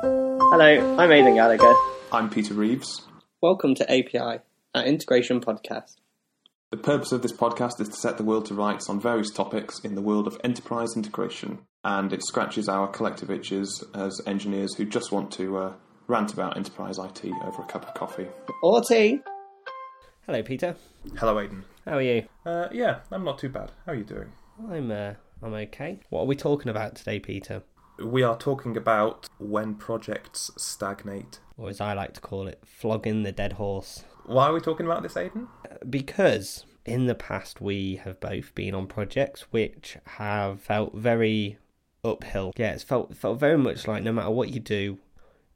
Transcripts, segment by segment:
Hello, I'm Aidan Gallagher. I'm Peter Reeves. Welcome to API, our integration podcast. The purpose of this podcast is to set the world to rights on various topics in the world of enterprise integration, and it scratches our collective itches as engineers who just want to uh, rant about enterprise IT over a cup of coffee. Or tea. Hello, Peter. Hello, Aidan. How are you? Uh, yeah, I'm not too bad. How are you doing? I'm uh, I'm okay. What are we talking about today, Peter? We are talking about when projects stagnate. Or as I like to call it, flogging the dead horse. Why are we talking about this, Aidan? Because in the past we have both been on projects which have felt very uphill. Yeah, it's felt felt very much like no matter what you do,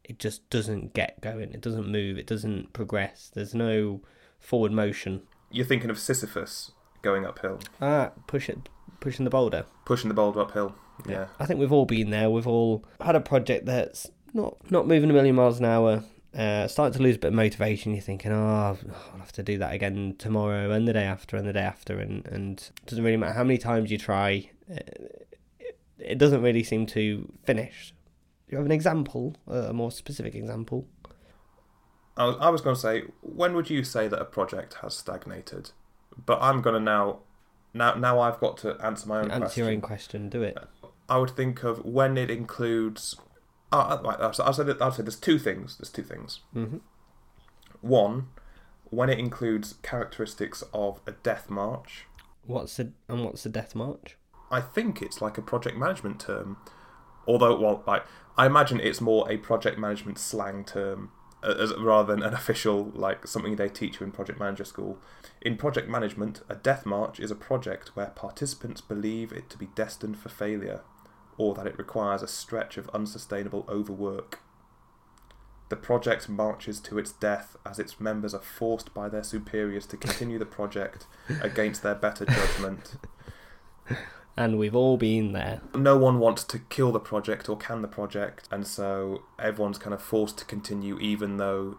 it just doesn't get going. It doesn't move. It doesn't progress. There's no forward motion. You're thinking of Sisyphus going uphill, Ah, push it, pushing the boulder. pushing the boulder uphill. Yeah. I think we've all been there. We've all had a project that's not not moving a million miles an hour. Uh, starting to lose a bit of motivation. You're thinking, oh, I'll have to do that again tomorrow and the day after and the day after, and and it doesn't really matter how many times you try. uh, It, it doesn't really seem to finish. You have an example, a more specific example? I was, I was going to say, when would you say that a project has stagnated? But I'm going to now, now, now I've got to answer my own Answer question. your own question. Do it. I would think of when it includes. Uh, I'll say, I'll say, I'll say there's two things. There's two things. hmm One, when it includes characteristics of a death march. What's the and what's the death march? I think it's like a project management term, although well, like I imagine it's more a project management slang term as, rather than an official like something they teach you in project manager school. In project management, a death march is a project where participants believe it to be destined for failure, or that it requires a stretch of unsustainable overwork. The project marches to its death as its members are forced by their superiors to continue the project against their better judgment. And we've all been there. no one wants to kill the project or can the project, and so everyone's kind of forced to continue, even though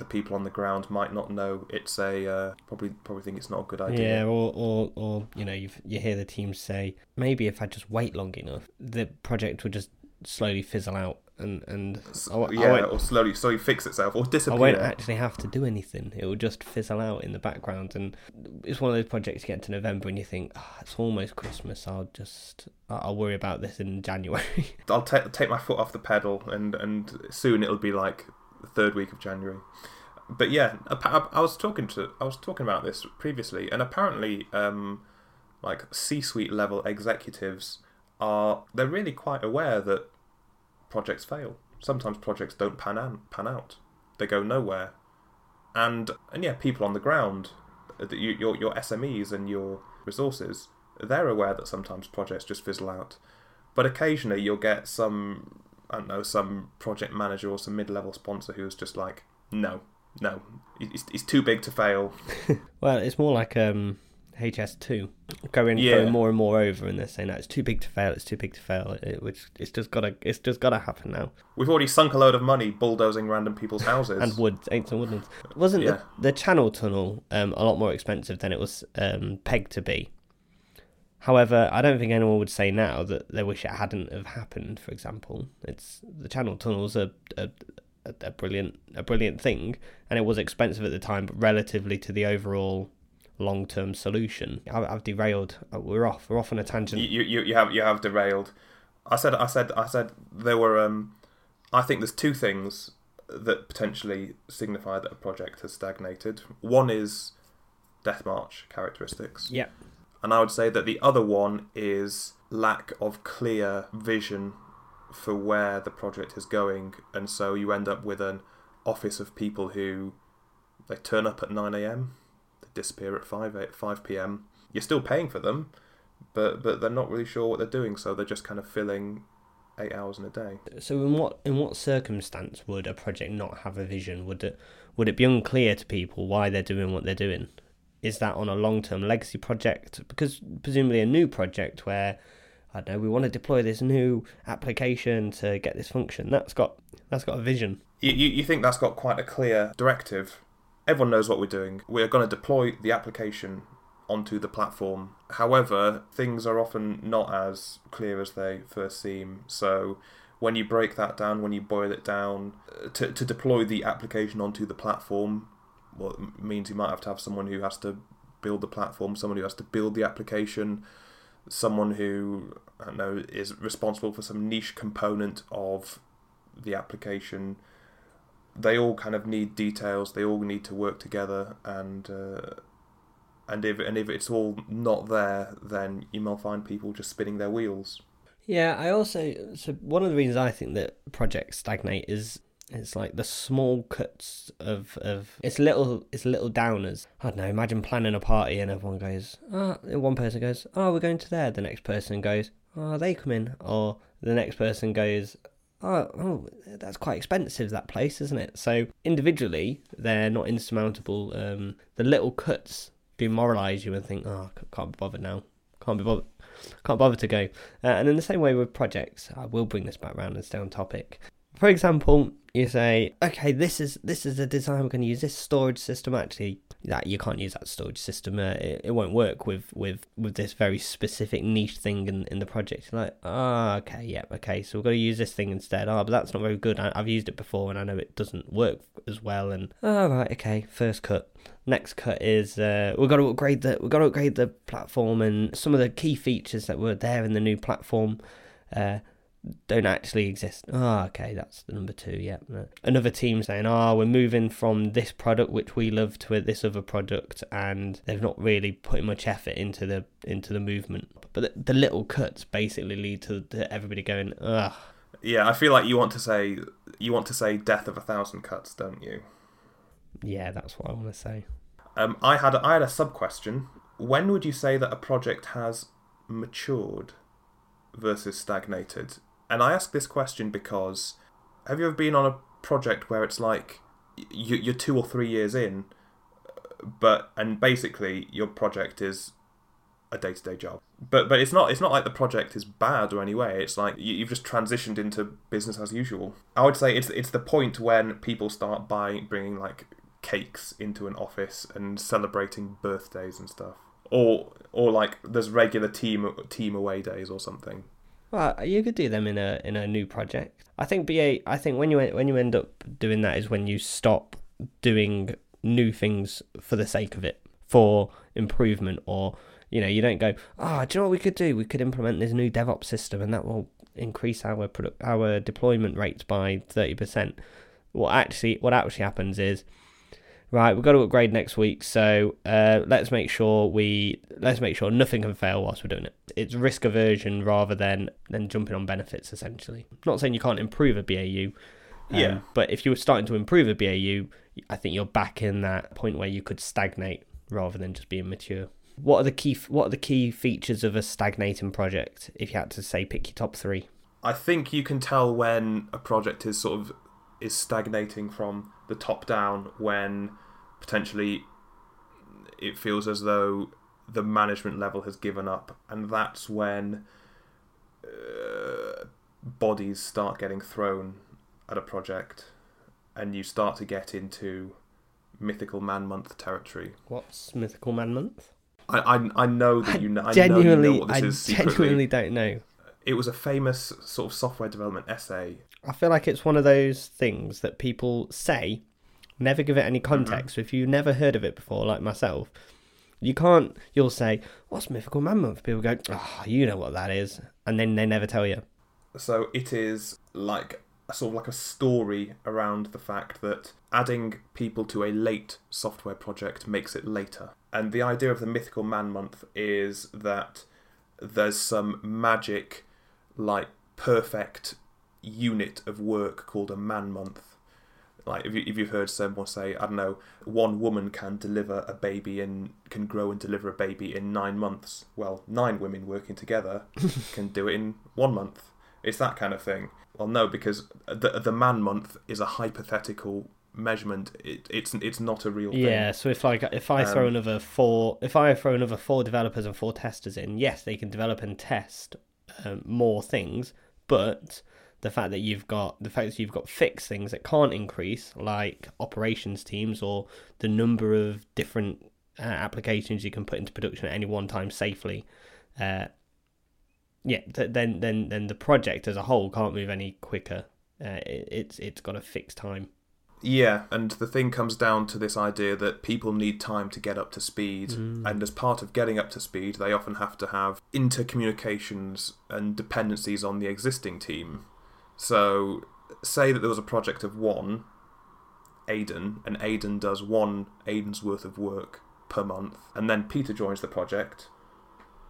the people on the ground might not know it's a uh, probably probably think it's not a good idea. Yeah, or, or, or you know, you you hear the team say, maybe if I just wait long enough, the project would just slowly fizzle out, and and I, I yeah, or slowly slowly fix itself or disappear. I won't actually have to do anything. It will just fizzle out in the background, and it's one of those projects you get to November and you think, oh, it's almost Christmas. I'll just I'll worry about this in January. I'll ta- take my foot off the pedal, and and soon it'll be like the third week of January. But yeah, I was talking to I was talking about this previously, and apparently, um, like C-suite level executives are they're really quite aware that projects fail. Sometimes projects don't pan out, pan out. They go nowhere, and and yeah, people on the ground, uh, your your SMEs and your resources, they're aware that sometimes projects just fizzle out. But occasionally you'll get some I don't know some project manager or some mid-level sponsor who's just like, no, no, it's, it's too big to fail. well, it's more like um HS2 going Yeah. going more and more over, and they're saying that it's too big to fail. It's too big to fail. It, which it's just gotta it's just gotta happen now. We've already sunk a load of money bulldozing random people's houses. and wood, ain't and woodlands. Wasn't Yeah. the, the Channel Tunnel um, a lot more expensive than it was um, pegged to be? However, I don't think anyone would say now that they wish it hadn't have happened. For example, it's the Channel Tunnel's a a, a, a brilliant a brilliant thing, and it was expensive at the time, but relatively to the overall long term solution. I, I've derailed. Uh, We're off. We're off on a tangent. you, you you have you have derailed. I said I said I said there were um I think there's two things that potentially signify that a project has stagnated. One is death march characteristics. yeah. And I would say that the other one is lack of clear vision for where the project is going, and so you end up with an office of people who they turn up at nine a.m., they disappear at five eight, five p.m. You're still paying for them, but but they're not really sure what they're doing, so they're just kind of filling eight hours in a day. So in what in what circumstance would a project not have a vision? Would it would it be unclear to people why they're doing what they're doing? Is that on a long term legacy project? Because presumably a new project where I don't know we want to deploy this new application to get this function. That's got that's got a vision. You, you, you think that's got quite a clear directive. Everyone knows what we're doing. We're going to deploy the application onto the platform. However, things are often not as clear as they first seem. So when you break that down, when you boil it down, uh, to to deploy the application onto the platform, well, means you might have to have someone who has to build the platform, someone who has to build the application, someone who I know is responsible for some niche component of the application. They all kind of need details. They all need to work together, and uh, and if and if it's all not there, then you might find people just spinning their wheels. Yeah, I also so one of the reasons I think that projects stagnate is it's like the small cuts of of it's little it's little downers. I don't know. Imagine planning a party and everyone goes, oh, one person goes, oh, we're going to there. The next person goes, oh, they come in, or the next person goes, oh, oh, that's quite expensive that place, isn't it? So individually, they're not insurmountable. Um, the little cuts demoralize you and think, oh, can't be bothered now, can't be bothered. Can't bother to go. Uh, and in the same way with projects, I will bring this back around and stay on topic. For example, you say, okay, this is this is a design we're going to use. This storage system actually that you can't use that storage system. Uh, it, it won't work with, with, with this very specific niche thing in, in the project. You're like, ah, oh, okay, yeah, okay, so we're going to use this thing instead. Oh, but that's not very good. I, have used it before and I know it doesn't work as well. And oh, right, okay, first cut. Next cut is uh, we've got to upgrade the we've got to upgrade the platform and some of the key features that were there in the new platform. Uh, don't actually exist. Oh, okay, that's the number two. Yeah. Another team saying, "Oh, we're moving from this product which we love to this other product," and they've not really put much effort into the into the movement. But the, the little cuts basically lead to, to everybody going, "Ugh." Yeah, I feel like you want to say you want to say death of a thousand cuts, don't you? Yeah, that's what I want to say. Um, I had a, I had a sub question. When would you say that a project has matured versus stagnated? And I ask this question because have you ever been on a project where it's like you, are two or three years in, but and basically your project is a day to day job. But but it's not it's not like the project is bad or any way. It's like you, have just transitioned into business as usual. I would say it's it's the point when people start buying bringing like cakes into an office and celebrating birthdays and stuff, or or like there's regular team team away days or something. Well, you could do them in a in a new project. I think BA. I think when you when you end up doing that is when you stop doing new things for the sake of it, for improvement, or you know, you don't go, ah, oh, do you know what we could do? We could implement this new DevOps system, and that will increase our product, our deployment rates by thirty percent. What actually what actually happens is right, we've got to upgrade next week, so uh, let's make sure we let's make sure nothing can fail whilst we're doing it. It's risk aversion rather than than jumping on benefits. Essentially, not saying you can't improve a BAU. Um, yeah. But if you were starting to improve a BAU, I think you're back in that point where you could stagnate rather than just being mature. What are the key What are the key features of a stagnating project? If you had to say, pick your top three. I think you can tell when a project is sort of is stagnating from the top down when potentially it feels as though the management level has given up, and that's when uh, bodies start getting thrown at a project, and you start to get into mythical man month territory. What's mythical man month? I I, I know that you know. I genuinely, know you know I genuinely don't know. It was a famous sort of software development essay. I feel like it's one of those things that people say Never give it any mm-hmm. context. Mm-hmm. If you've never heard of it before, like myself, you can't. You'll say, "What's Mythical Man Month?" People go, "Oh, you know what that is," and then they never tell you. So it is like a sort of like a story around the fact that adding people to a late software project makes it later. And the idea of the Mythical Man Month is that there's some magic, like perfect unit of work called a man month. Like if, you, if you've heard someone say i don't know one woman can deliver a baby and can grow and deliver a baby in nine months. Well nine women working together can do it in one month. It's that kind of thing. Well no because the, the man month is a hypothetical measurement. It, it's it's not a real thing. yeah so if like if i throw um, another four if i throw another four developers and four testers in yes they can develop and test um, more things but the fact that you've got the fact that you've got fixed things that can't increase, like operations teams or the number of different uh, applications you can put into production at any one time safely. Uh, yeah, th- then then then the project as a whole can't move any quicker. Uh, it, it's it's got a fixed time. Yeah, and the thing comes down to this idea that people need time to get up to speed, and as part of getting up to speed, they often have to have intercommunications and dependencies on the existing team. So, say that there was a project of one, Aidan, and Aidan does one Aidan's worth of work per month, and then Peter joins the project.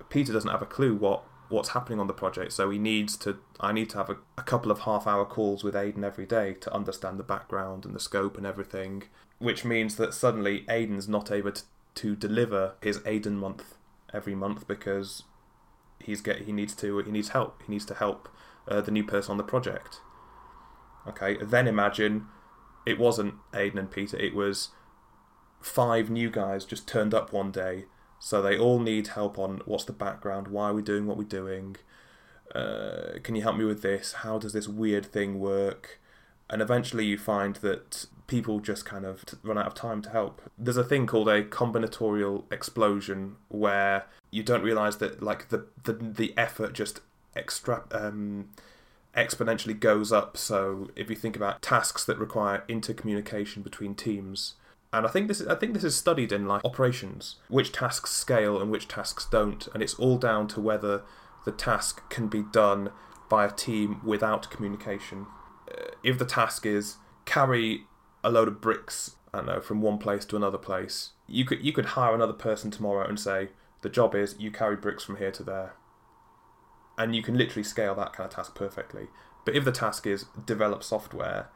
Peter doesn't have a clue what what's happening on the project, so he needs to. I need to have a, a couple of half-hour calls with Aidan every day to understand the background and the scope and everything, which means that suddenly Aidan's not able to, to deliver his Aidan month every month because he's get he needs to he needs help. He needs to help uh, the new person on the project. Okay, then imagine it wasn't Aidan and Peter. It was five new guys just turned up one day so they all need help on what's the background, why are we doing what we're doing, uh, can you help me with this, how does this weird thing work, and eventually you find that people just kind of run out of time to help. There's a thing called a combinatorial explosion where you don't realize that like the the, the effort just extra um, exponentially goes up. So if you think about tasks that require intercommunication between teams, and I think this is, I think this is studied in like operations, which tasks scale and which tasks don't, and it's all down to whether the task can be done by a team without communication. Uh, if the task is carry a load of bricks, I don't know, from one place to another place, you could you could hire another person tomorrow and say the job is you carry bricks from here to there, and you can literally scale that kind of task perfectly. But if the task is develop software,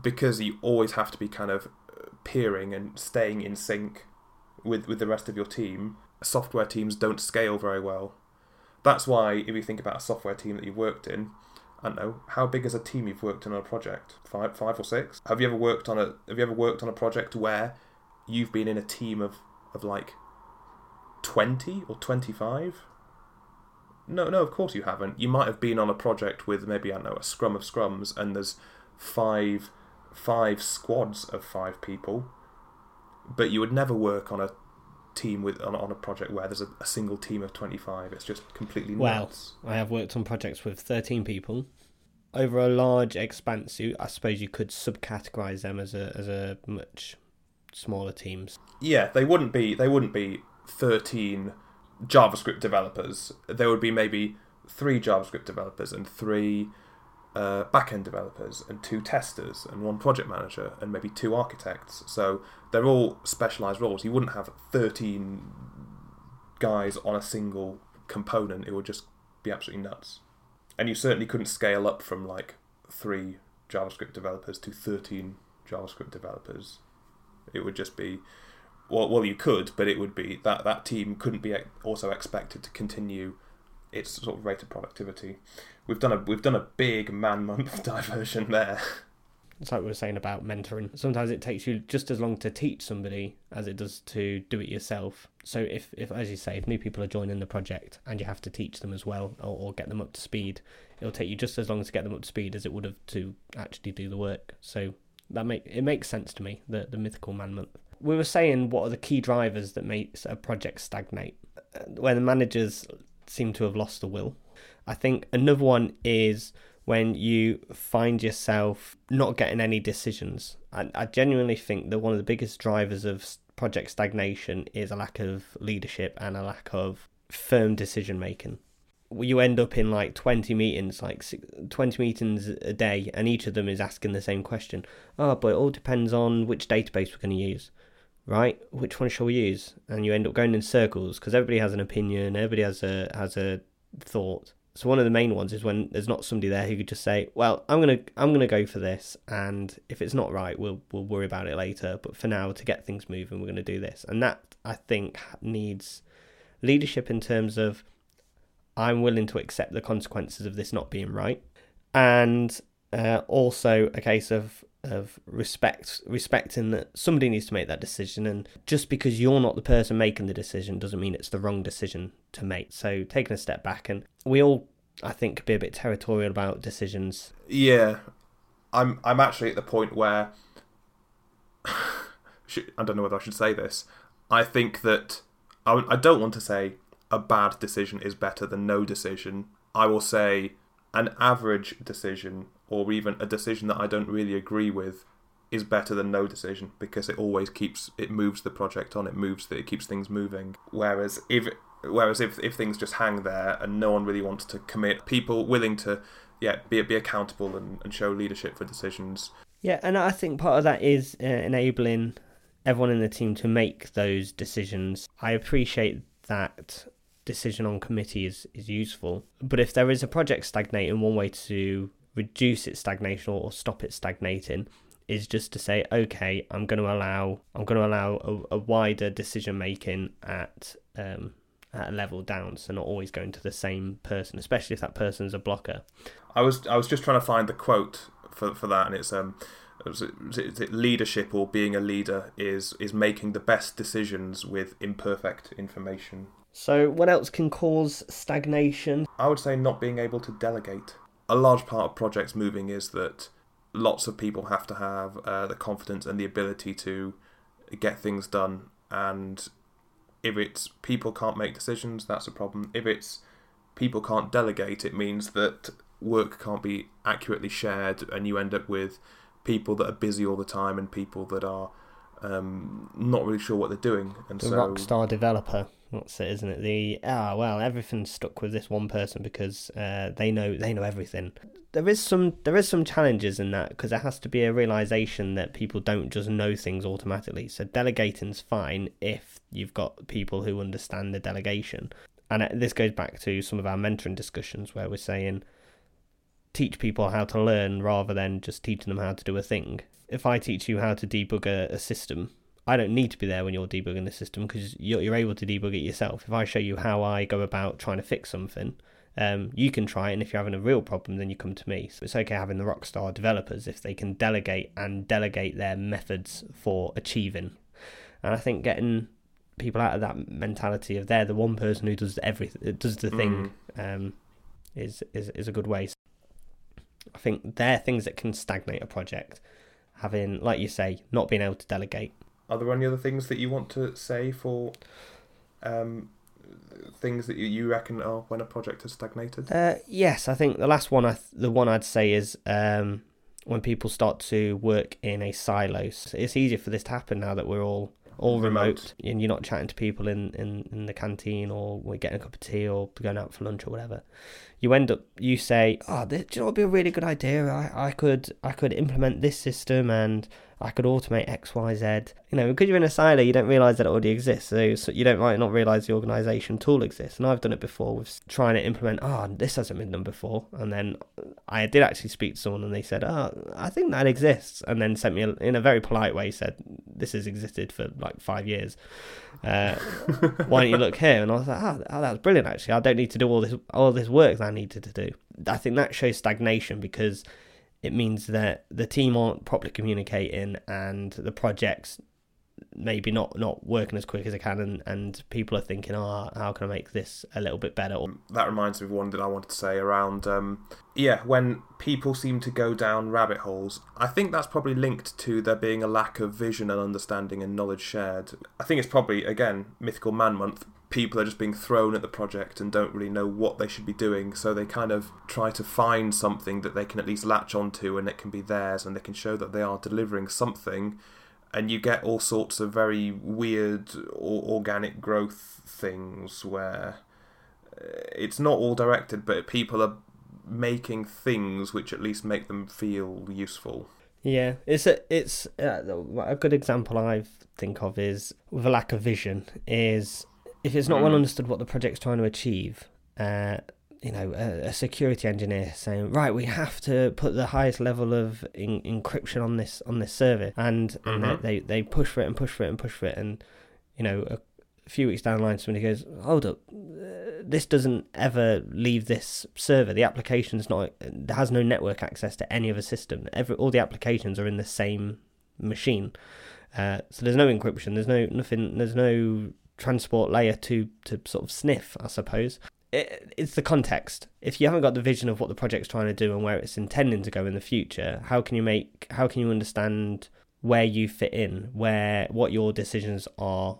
because you always have to be kind of uh, peering and staying in sync with with the rest of your team, software teams don't scale very well. That's why if you think about a software team that you've worked in, I don't know, how big is a team you've worked in on a project? Five five or six? Have you ever worked on a have you ever worked on a project where you've been in a team of, of like twenty or twenty five? No, no, of course you haven't. You might have been on a project with maybe I don't know a scrum of scrums, and there's five five squads of five people, but you would never work on a team with on, on a project where there's a, a single team of 25 it's just completely Well, I have worked on projects with 13 people. Over a large expanse, you- I suppose you could subcategorize them as a as a much smaller teams. yeah they wouldn't be they wouldn't be 13 javascript developers. There would be maybe three javascript developers and three uh, backend developers and two testers and one project manager and maybe two architects. So they're all specialized roles. You wouldn't have 13 guys on a single component. It would just be absolutely nuts. And you certainly couldn't scale up from like three javascript developers to 13 javascript developers. It would just be well, well, you could, but it would be that that team couldn't be also expected to continue its sort of rate of productivity. We've done a we've done a big man month diversion there. It's like we were saying about mentoring. Sometimes it takes you just as long to teach somebody as it does to do it yourself. So if, if as you say, if new people are joining the project and you have to teach them as well or, or get them up to speed, it'll take you just as long to get them up to speed as it would have to actually do the work. So that make it makes sense to me, the, the mythical man month. We were saying what are the key drivers that makes a project stagnate? where the managers seem to have lost the will. I think another one is when you find yourself not getting any decisions. I, I genuinely think that one of the biggest drivers of project stagnation is a lack of leadership and a lack of firm decision making. You end up in like 20 meetings, like 20 meetings a day, and each of them is asking the same question. Oh, but it all depends on which database we're going to use right? Which one shall we use? And you end up going in circles because everybody has an opinion, everybody has a has a thought. So one of the main ones is when there's not somebody there who could just say, "Well, I'm gonna I'm gonna go for this, and if it's not right, we'll we'll worry about it later. But for now, to get things moving, we're gonna do this." And that I think needs leadership in terms of I'm willing to accept the consequences of this not being right, and uh, also a case of of respect respecting that somebody needs to make that decision and just because you're not the person making the decision doesn't mean it's the wrong decision to make. So taking a step back and we all i think could be a bit territorial about decisions. Yeah, I'm I'm actually at the point where I don't know whether I should say this. I think that I, I don't want to say a bad decision is better than no decision, I will say an average decision or even a decision that I don't really agree with is better than no decision because it always keeps it moves the project on it moves it keeps things moving whereas if whereas if, if things just hang there and no one really wants to commit people willing to yeah be, be accountable and, and show leadership for decisions Yeah, and I think part of that is uh, enabling everyone in the team to make those decisions. I appreciate that decision on committee is, is useful, but if there is a project stagnating, one way to reduce its stagnation or stop it stagnating is just to say, okay, I'm going to allow I'm going to allow a, a wider decision making at um, at a level down, so not always going to the same person, especially if that person's a blocker. I was I was just trying to find the quote for, for that and it's um was it, is it leadership or being a leader is is making the best decisions with imperfect information So, what else can cause stagnation? I would say not being able to delegate. A large part of projects moving is that lots of people have to have uh, the confidence and the ability to get things done. And if it's people can't make decisions, that's a problem. If it's people can't delegate, it means that work can't be accurately shared, and you end up with people that are busy all the time and people that are um, not really sure what they're doing. And The so, rockstar developer. That's it, isn't it? The ah well, everything's stuck with this one person because uh, they know they know everything. There is some there is some challenges in that because there has to be a realization that people don't just know things automatically. So delegating's fine if you've got people who understand the delegation. And uh, this goes back to some of our mentoring discussions where we're saying teach people how to learn rather than just teaching them how to do a thing. If I teach you how to debug a, a system, I don't need to be there when you're debugging the system because you're, you're able to debug it yourself. If I show you how I go about trying to fix something, um, you can try it, and if you're having a real problem, then you come to me. So it's okay having the rockstar developers if they can delegate and delegate their methods for achieving. And I think getting people out of that mentality of they're the one person who does everything, does the thing, um, is is is a good way. I think they're things that can stagnate a project. Having, like you say, not being able to delegate. Are there any other things that you want to say for um, things that you, you reckon are when a project has stagnated? Uh, yes, I think the last one, I th- the one I'd say is um, when people start to work in a silo. So it's easier for this to happen now that we're all all remote, Remote. and you're not chatting to people in, in, in the canteen or we're getting a cup of tea or going out for lunch or whatever. You end up you say, ah, "Oh, this, do you know would be a really good idea? I, I could I could implement this system and I could automate X, Y, Z. You know, because you're in a silo, you don't realize that it already exists. So, so you don't might not realize the organization tool exists. And I've done it before with trying to implement. Oh, this hasn't been done before. And then I did actually speak to someone, and they said, "Oh, I think that exists." And then sent me a, in a very polite way said, "This has existed for like five years. Uh, why don't you look here?" And I was like, "Oh, that's brilliant. Actually, I don't need to do all this all this work that I needed to do." I think that shows stagnation because it means that the team aren't properly communicating and the projects maybe not not working as quick as they can and, and people are thinking oh how can i make this a little bit better or that reminds me of one that I wanted to say around, um, yeah, when people seem to go down rabbit holes. I think that's probably linked to there being a lack of vision and understanding and knowledge shared. I think it's probably, again, Mythical Man Month. People are just being thrown at the project and don't really know what they should be doing, so they kind of try to find something that they can at least latch onto and it can be theirs and they can show that they are delivering something and you get all sorts of very weird or organic growth things where uh, it's not all directed, but people are making things which at least make them feel useful. Yeah, it's a it's uh, a good example I think of is with a lack of vision is if it's not well Mm. understood what the project's trying to achieve. Uh, you know, a, a security engineer saying, "Right, we have to put the highest level of in, encryption on this on this server," and, and Mhm. they, they they push for it and push for it and push for it, and you know, a, few weeks down the line, somebody goes, "Hold up, uh, this doesn't ever leave this server. The application's not has no network access to any other system. Every all the applications are in the same machine, uh, so there's no encryption. There's no nothing. There's no transport layer to to sort of sniff, I suppose." It, it's the context. If you haven't got the vision of what the project's trying to do and where it's intending to go in the future, how can you make? How can you understand where you fit in? Where what your decisions are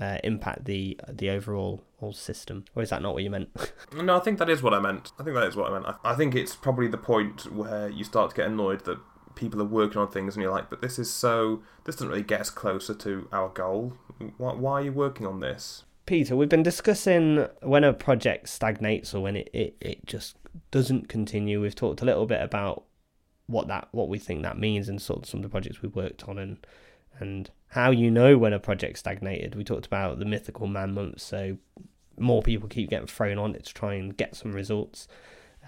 uh, impact the the overall whole system. Or is that not what you meant? No, I think that is what I meant. I think that is what I meant. I, I think it's probably the point where you start to get annoyed that people are working on things and you're like, but this is so, this doesn't really get us closer to our goal. Why, why are you working on this? Peter, we've been discussing when a project stagnates or when it, it, it just doesn't continue. We've talked a little bit about what that what we think that means and sort of some of the projects we've worked on and and how you know when a project stagnated. We talked about the mythical man month, so more people keep getting thrown on it to try and get some results.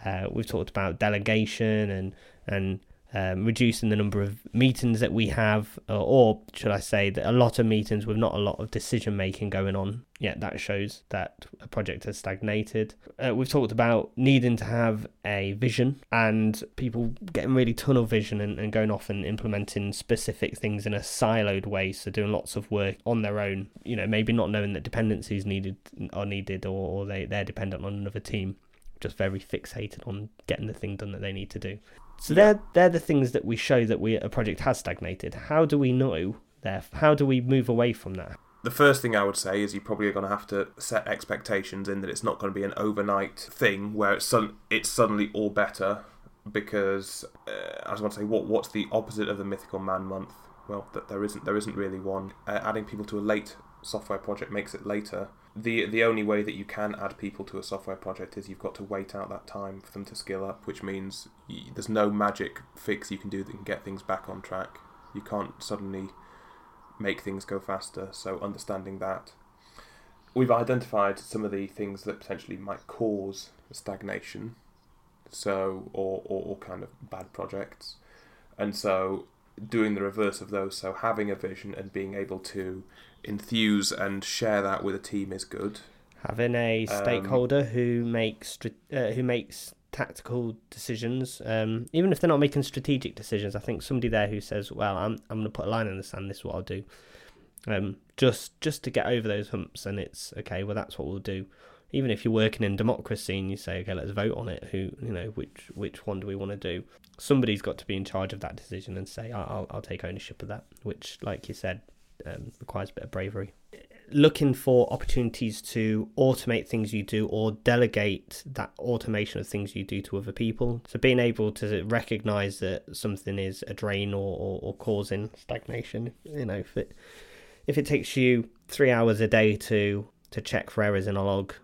Uh, we've talked about delegation and and um, reducing the number of meetings that we have, or, or should I say that a lot of meetings with not a lot of decision making going on. Yeah, that shows that a project has stagnated. Uh, we've talked about needing to have a vision and people getting really tunnel vision and, and going off and implementing specific things in a siloed way. So doing lots of work on their own, you know, maybe not knowing that dependencies needed are needed or, or they, they're dependent on another team just very fixated on getting the thing done that they need to do. So they're they're the things that we show that we a project has stagnated. How do we know there? How do we move away from that? The first thing I would say is you probably are going to have to set expectations in that it's not going to be an overnight thing where it's it's suddenly all better because uh, I was going to say what what's the opposite of the mythical man month? Well, that there isn't there isn't really one. Uh, adding people to a late software project makes it later. The the only way that you can add people to a software project is you've got to wait out that time for them to skill up, which means y there's no magic fix you can do that can get things back on track. You can't suddenly make things go faster. So understanding that, we've identified some of the things that potentially might cause stagnation. So or or, or kind of bad projects, and so doing the reverse of those. So having a vision and being able to enthuse and share that with a team is good. Having a Um, stakeholder who makes uh, who makes tactical decisions, um, even if they're not making strategic decisions. I think somebody there who says, "Well, I'm I'm going to put a line in the sand. This is what I'll do." Um, just just to get over those humps, and it's okay. Well, that's what we'll do. Even if you're working in democracy and you say, "Okay, let's vote on it," who you know which which one do we want to do? Somebody's got to be in charge of that decision and say, "I'll I'll, take ownership of that," which, like you said, um, requires a bit of bravery. Looking for opportunities to automate things you do or delegate that automation of things you do to other people. So being able to recognize that something is a drain or, or, or causing stagnation. You know, if it if it takes you three hours a day to to check for errors in a log,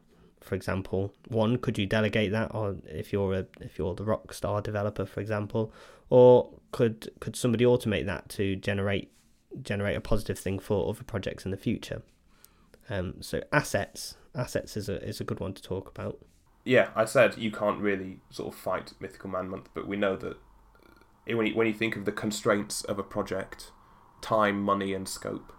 for example, one could you delegate that, or if you're a if you're the Rockstar developer, for example, or could could somebody automate that to generate generate a positive thing for other projects in the future. Um, so assets, assets is a is a good one to talk about. Yeah, I said you can't really sort of fight mythical man month, but we know that when you, when you think of the constraints of a project, time, money, and scope,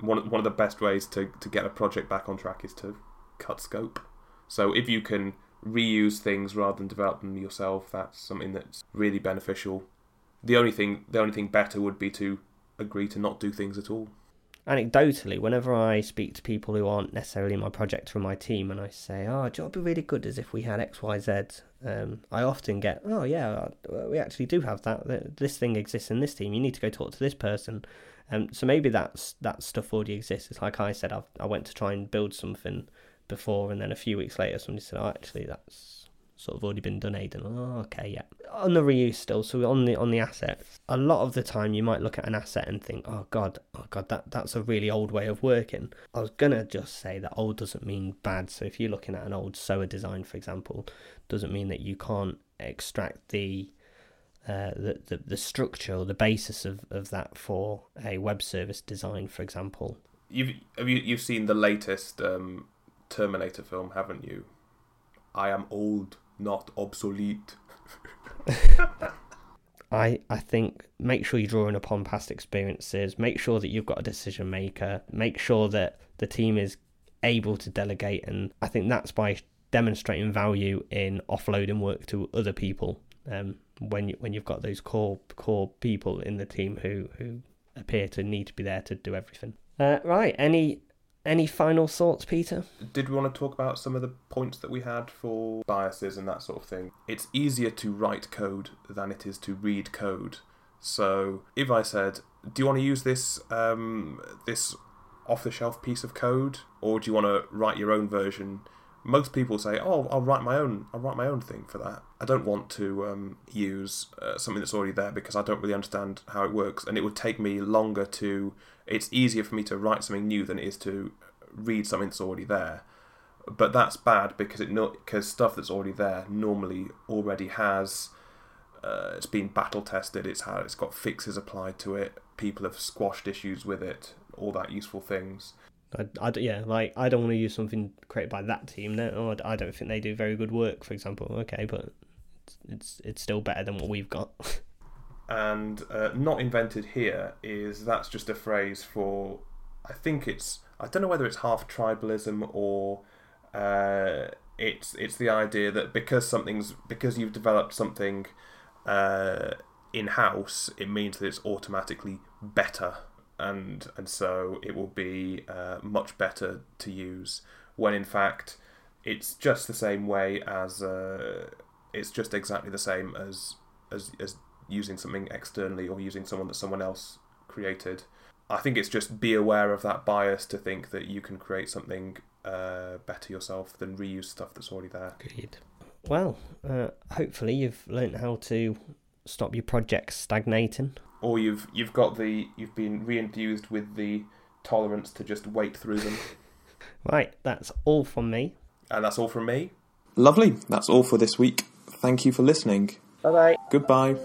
one one of the best ways to to get a project back on track is to cut scope. So if you can reuse things rather than develop them yourself, that's something that's really beneficial. The only thing the only thing better would be to agree to not do things at all. Anecdotally, whenever I speak to people who aren't necessarily my project from my team, and I say, "Oh, know what would be really good as if we had X, Y, Z," um, I often get, "Oh yeah, uh, we actually do have that. This thing exists in this team. You need to go talk to this person." Um, so maybe that's that stuff already exists. It's like I said, I've, I went to try and build something before, and then a few weeks later, somebody said, "Oh, actually, that's sort of already been done, Aidan." Oh, okay, yeah. On the reuse still, so on the on the assets, a lot of the time you might look at an asset and think, "Oh God, oh God, that that's a really old way of working." I was gonna just say that old doesn't mean bad. So if you're looking at an old SOA design, for example, doesn't mean that you can't extract the uh, the, the the structure or the basis of, of that for a web service design, for example. You've have you you've seen the latest um, Terminator film, haven't you? I am old, not obsolete. I, I think make sure you're drawing upon past experiences. Make sure that you've got a decision maker. Make sure that the team is able to delegate, and I think that's by demonstrating value in offloading work to other people. Um, when you when you've got those core core people in the team who who appear to need to be there to do everything. Uh, right. Any any final thoughts, Peter? Did we want to talk about some of the points that we had for biases and that sort of thing? It's easier to write code than it is to read code. So if I said, "Do you want to use this um, this off the shelf piece of code, or do you want to write your own version? Most people say, "Oh, I'll write my own. I'll write my own thing for that." I don't want to um, use uh, something that's already there because I don't really understand how it works, and it would take me longer to. It's easier for me to write something new than it is to read something that's already there. But that's bad because it because stuff that's already there normally already has. Uh, it's been battle tested. It's had it's got fixes applied to it. People have squashed issues with it. All that useful things. I, I, yeah, like I don't want to use something created by that team. No, I don't think they do very good work. For example, okay, but it's it's, it's still better than what we've got. and uh, not invented here is that's just a phrase for. I think it's I don't know whether it's half tribalism or uh, it's it's the idea that because something's because you've developed something uh, in house, it means that it's automatically better, and and so it will be uh, much better to use. When in fact, it's just the same way as uh, it's just exactly the same as as as using something externally or using someone that someone else created. I think it's just be aware of that bias to think that you can create something uh, better yourself than reuse stuff that's already there. Agreed. Well, uh, hopefully you've learned how to stop your projects stagnating. Or you've you've got the you've been reinfused with the tolerance to just wait through them. right, that's all from me. And that's all from me. Lovely. That's all for this week. Thank you for listening. Bye bye. Goodbye.